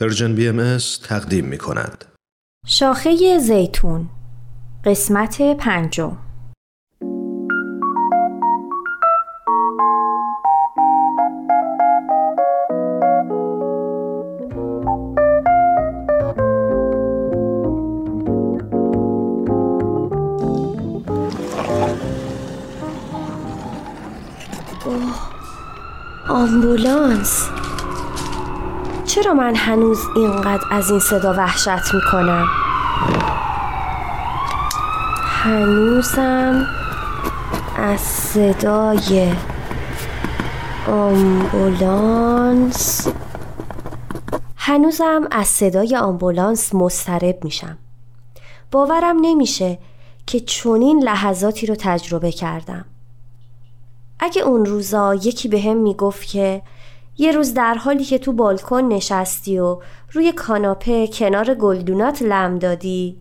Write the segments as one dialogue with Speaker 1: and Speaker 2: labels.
Speaker 1: پرژن بی ام تقدیم می کند.
Speaker 2: شاخه زیتون قسمت پنجم آمبولانس چرا من هنوز اینقدر از این صدا وحشت می‌کنم؟ هنوزم از صدای آمبولانس هنوزم از صدای آمبولانس مسترب میشم. باورم نمیشه که چنین لحظاتی رو تجربه کردم. اگه اون روزا یکی به هم می‌گفت که یه روز در حالی که تو بالکن نشستی و روی کاناپه کنار گلدونات لم دادی.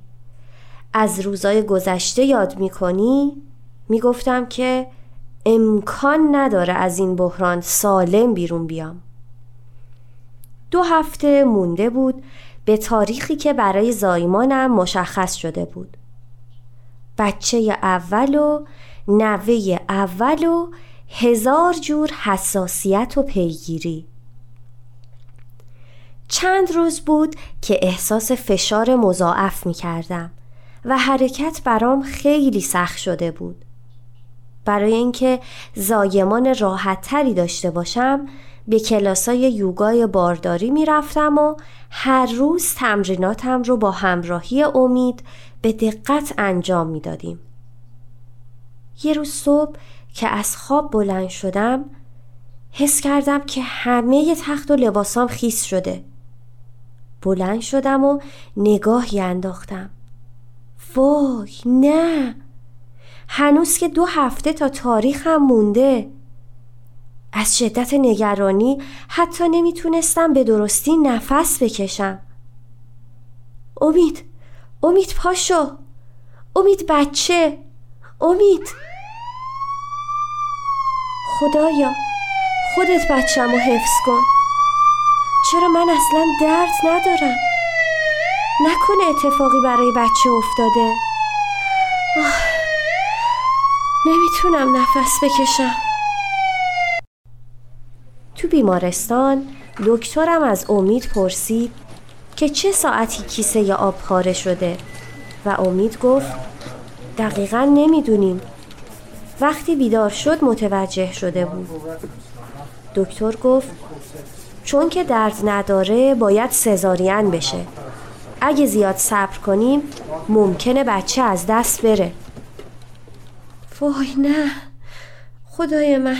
Speaker 2: از روزای گذشته یاد می‌کنی؟ می‌گفتم که امکان نداره از این بحران سالم بیرون بیام. دو هفته مونده بود به تاریخی که برای زایمانم مشخص شده بود. بچه اول و نوه اول و هزار جور حساسیت و پیگیری چند روز بود که احساس فشار مضاعف می کردم و حرکت برام خیلی سخت شده بود برای اینکه زایمان راحت تری داشته باشم به کلاسای یوگای بارداری می رفتم و هر روز تمریناتم رو با همراهی امید به دقت انجام می دادیم. یه روز صبح که از خواب بلند شدم حس کردم که همه تخت و لباسام خیس شده. بلند شدم و نگاهی انداختم. وای نه! هنوز که دو هفته تا تاریخم مونده. از شدت نگرانی حتی نمی‌تونستم به درستی نفس بکشم. امید امید پاشو. امید بچه. امید. خدایا خودت بچم رو حفظ کن. چرا من اصلا درد ندارم؟ نکنه اتفاقی برای بچه افتاده. آه. نمی‌تونم نفس بکشم. تو بیمارستان دکترم از امید پرسید که چه ساعتی کیسه آب پاره شده و امید گفت دقیقا نمی‌دونیم. وقتی بیدار شد متوجه شده بود. دکتر گفت چون که درد نداره باید سزارین بشه. اگه زیاد صبر کنیم ممکنه بچه از دست بره. وای نه خدای من.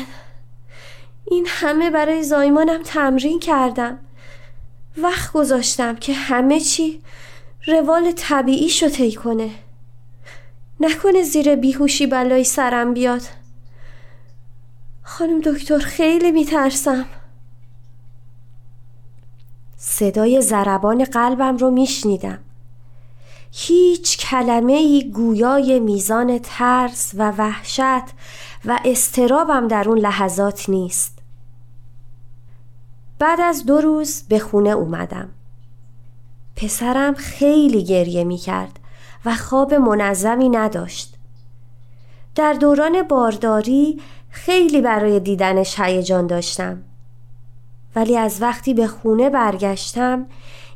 Speaker 2: این همه برای زایمانم تمرین کردم. وقت گذاشتم که همه چی روال طبیعی شو طی کنه. نکنه زیر بیهوشی بلایی سرم بیاد. خانم دکتر خیلی میترسم. صدای زربان قلبم رو میشنیدم. هیچ کلمه ای گویای میزان ترس و وحشت و استرابم در اون لحظات نیست. بعد از دو روز به خونه اومدم. پسرم خیلی گریه می کرد و خواب منظمی نداشت. در دوران بارداری خیلی برای دیدنش هیجان داشتم. ولی از وقتی به خونه برگشتم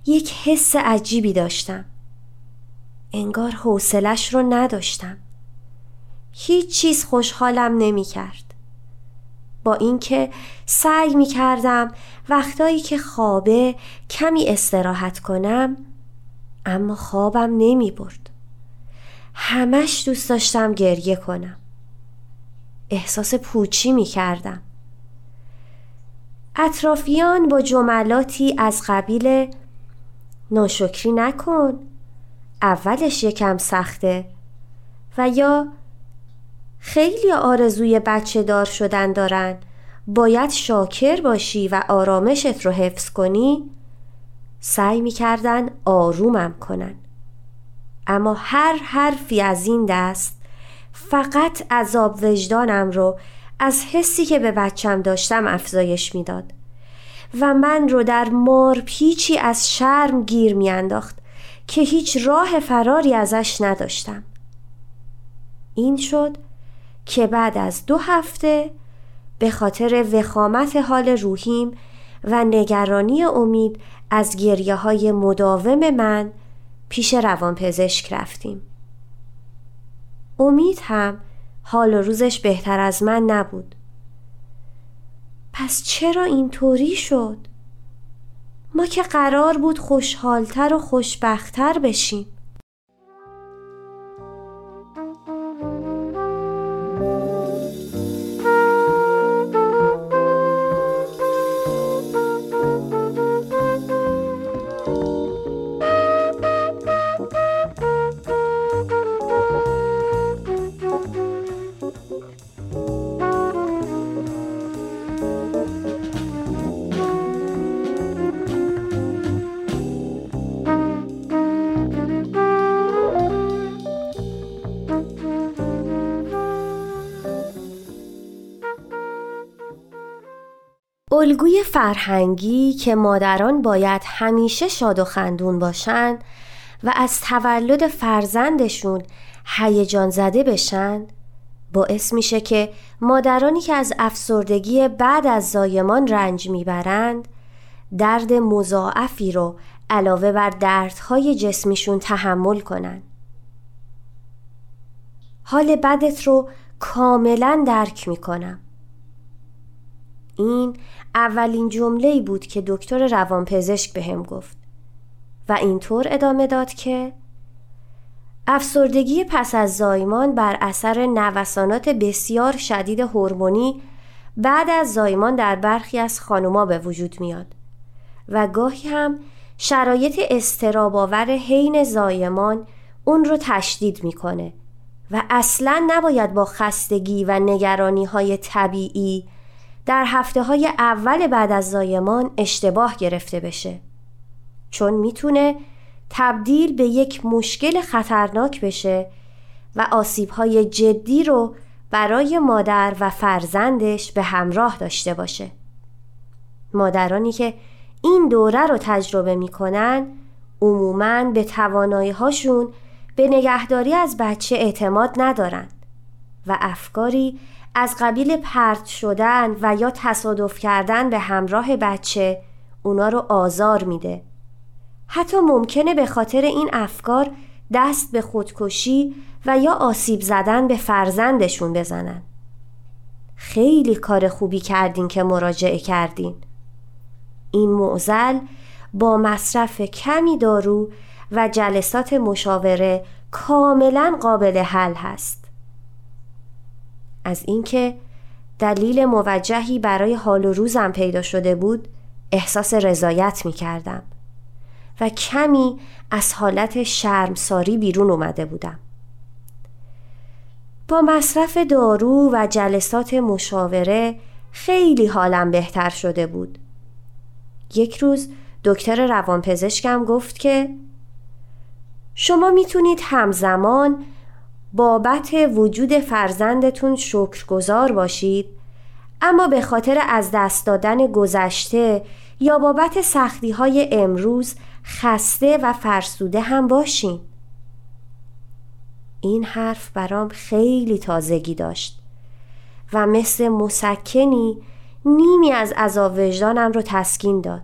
Speaker 2: یک حس عجیبی داشتم. انگار حوصلش رو نداشتم. هیچ چیز خوشحالم نمی کرد. با اینکه سعی می کردم وقتایی که خوابه کمی استراحت کنم اما خوابم نمی برد. همش دوست داشتم گریه کنم. احساس پوچی می کردم اطرافیان با جملاتی از قبیل ناشکری نکن. اولش یکم سخته و یا خیلی آرزوی بچه دار شدن دارن. باید شاکر باشی و آرامشت رو حفظ کنی. سعی می‌کردن آرومم کنن. اما هر حرفی از این دست فقط عذاب وجدانم رو از حسی که به بچم داشتم افزایش می‌داد و من رو در مار پیچی از شرم گیر میانداخت که هیچ راه فراری ازش نداشتم. این شد که بعد از دو هفته به خاطر وخامت حال روحیم و نگرانی امید از گریه های مداوم من پیش روانپزشک رفتیم. امید هم حال و روزش بهتر از من نبود. پس چرا اینطوری شد؟ ما که قرار بود خوشحالتر و خوشبختتر بشیم. الگوی فرهنگی که مادران باید همیشه شاد و خندون باشند و از تولد فرزندشون هیجان زده بشن باعث میشه که مادرانی که از افسردگی بعد از زایمان رنج می‌برند درد مضاعفی رو علاوه بر دردهای جسمیشون تحمل کنند. حال بدت رو کاملا درک می‌کنم. این اولین جمله بود که دکتر روانپزشک به هم گفت و اینطور ادامه داد که افسردگی پس از زایمان بر اثر نوسانات بسیار شدید هورمونی بعد از زایمان در برخی از خانوما به وجود میاد و گاهی هم شرایط استراباور حین زایمان اون رو تشدید می‌کنه و اصلا نباید با خستگی و نگرانی های طبیعی در هفته های اول بعد از زایمان اشتباه گرفته بشه. چون می‌تونه تبدیل به یک مشکل خطرناک بشه و آسیب های جدی رو برای مادر و فرزندش به همراه داشته باشه. مادرانی که این دوره رو تجربه می‌کنن عموماً به توانایی هاشون به نگهداری از بچه اعتماد ندارن و افکاری از قبیل پرت شدن و یا تصادف کردن به همراه بچه اونا رو آزار میده. حتی ممکنه به خاطر این افکار دست به خودکشی و یا آسیب زدن به فرزندشون بزنن. خیلی کار خوبی کردین که مراجعه کردین. این معزل با مصرف کمی دارو و جلسات مشاوره کاملا قابل حل هست. از اینکه دلیل موجهی برای حال و روزم پیدا شده بود احساس رضایت می کردم و کمی از حالت شرمساری بیرون اومده بودم. با مصرف دارو و جلسات مشاوره خیلی حالم بهتر شده بود. یک روز دکتر روانپزشکم گفت که شما می‌تونید همزمان بابت وجود فرزندتون شکرگزار باشید. اما به خاطر از دست دادن گذشته یا بابت سختی های امروز خسته و فرسوده هم باشین. این حرف برام خیلی تازگی داشت و مثل مسکنی نیمی از عذاب وجدانم رو تسکین داد.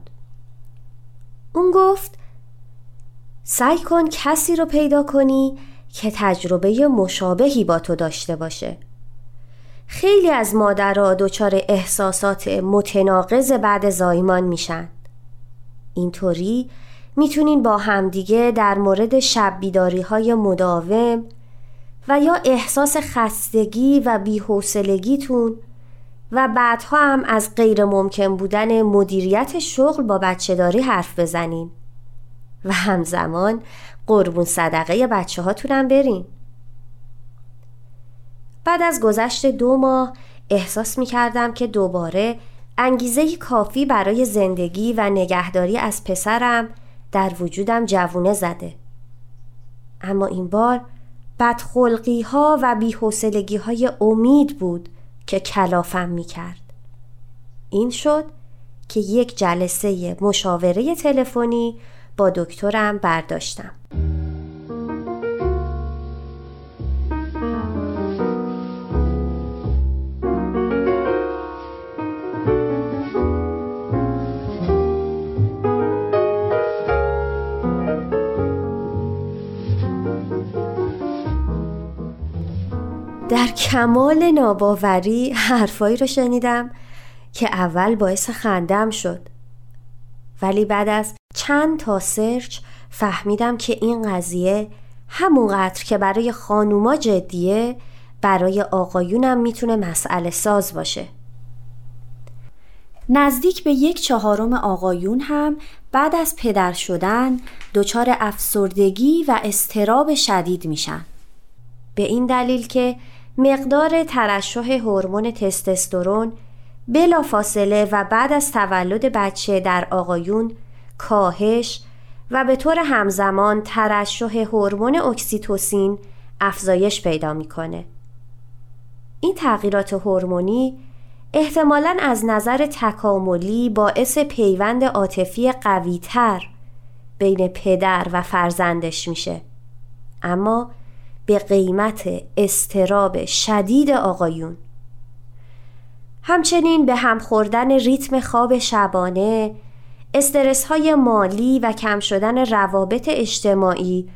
Speaker 2: اون گفت سعی کن کسی رو پیدا کنی که تجربه مشابهی با تو داشته باشه. خیلی از مادرها دچار احساسات متناقض بعد زایمان میشن. اینطوری می‌تونین با همدیگه در مورد شب های مداوم و یا احساس خستگی و بیحوصلگیتون و بعدها هم از غیر ممکن بودن مدیریت شغل با بچه داری حرف بزنین. و همزمان قربون صدقه بچه هاتونم برین. بعد از گذشت دو ماه احساس می کردم که دوباره انگیزه کافی برای زندگی و نگهداری از پسرم در وجودم جوونه زده. اما این بار بدخلقی ها و بیحسلگی های امید بود که کلافم می کرد این شد که یک جلسه مشاوره تلفنی با دکترم برداشتم. در کمال ناباوری حرفایی رو شنیدم که اول باعث خندم شد ولی بعد از چند تا سرچ فهمیدم که این قضیه همونقدر که برای خانوما جدیه برای آقایونم می‌تونه مسئله ساز باشه.
Speaker 3: نزدیک به یک چهارم آقایون هم بعد از پدر شدن دچار افسردگی و استراب شدید میشن.
Speaker 2: به این دلیل که مقدار ترشح هورمون تستوسترون بلا فاصله و بعد از تولد بچه در آقایون کاهش و به طور همزمان ترشح هورمون اکسیتوسین افزایش پیدا می‌کنه. این تغییرات هورمونی احتمالا از نظر تکاملی باعث پیوند عاطفی قویتر بین پدر و فرزندش میشه اما به قیمت استراب شدید آقایون همچنین به هم خوردن ریتم خواب شبانه استرس های مالی و کم شدن روابط اجتماعی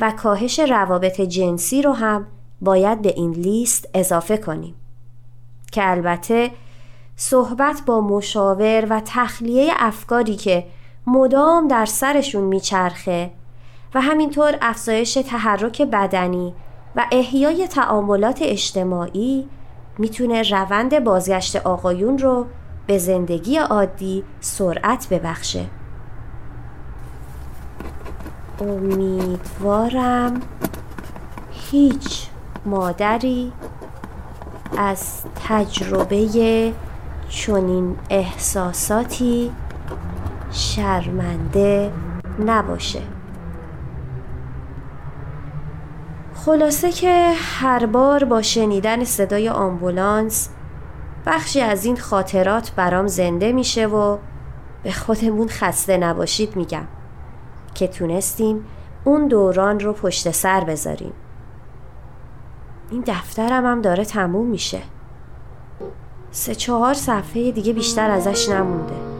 Speaker 2: و کاهش روابط جنسی رو هم باید به این لیست اضافه کنیم. که البته صحبت با مشاور و تخلیه افکاری که مدام در سرشون میچرخه و همینطور افزایش تحرک بدنی و احیای تعاملات اجتماعی می‌تونه روند بازگشت آقایون رو به زندگی عادی سرعت ببخشه. امیدوارم هیچ مادری از تجربه چنین احساساتی شرمنده نباشه. خلاصه که هر بار با شنیدن صدای آمبولانس بخشی از این خاطرات برام زنده میشه و به خودمون خسته نباشید میگم که تونستیم اون دوران رو پشت سر بذاریم. این دفترم هم داره تموم میشه. سه چهار صفحه دیگه بیشتر ازش نمونده.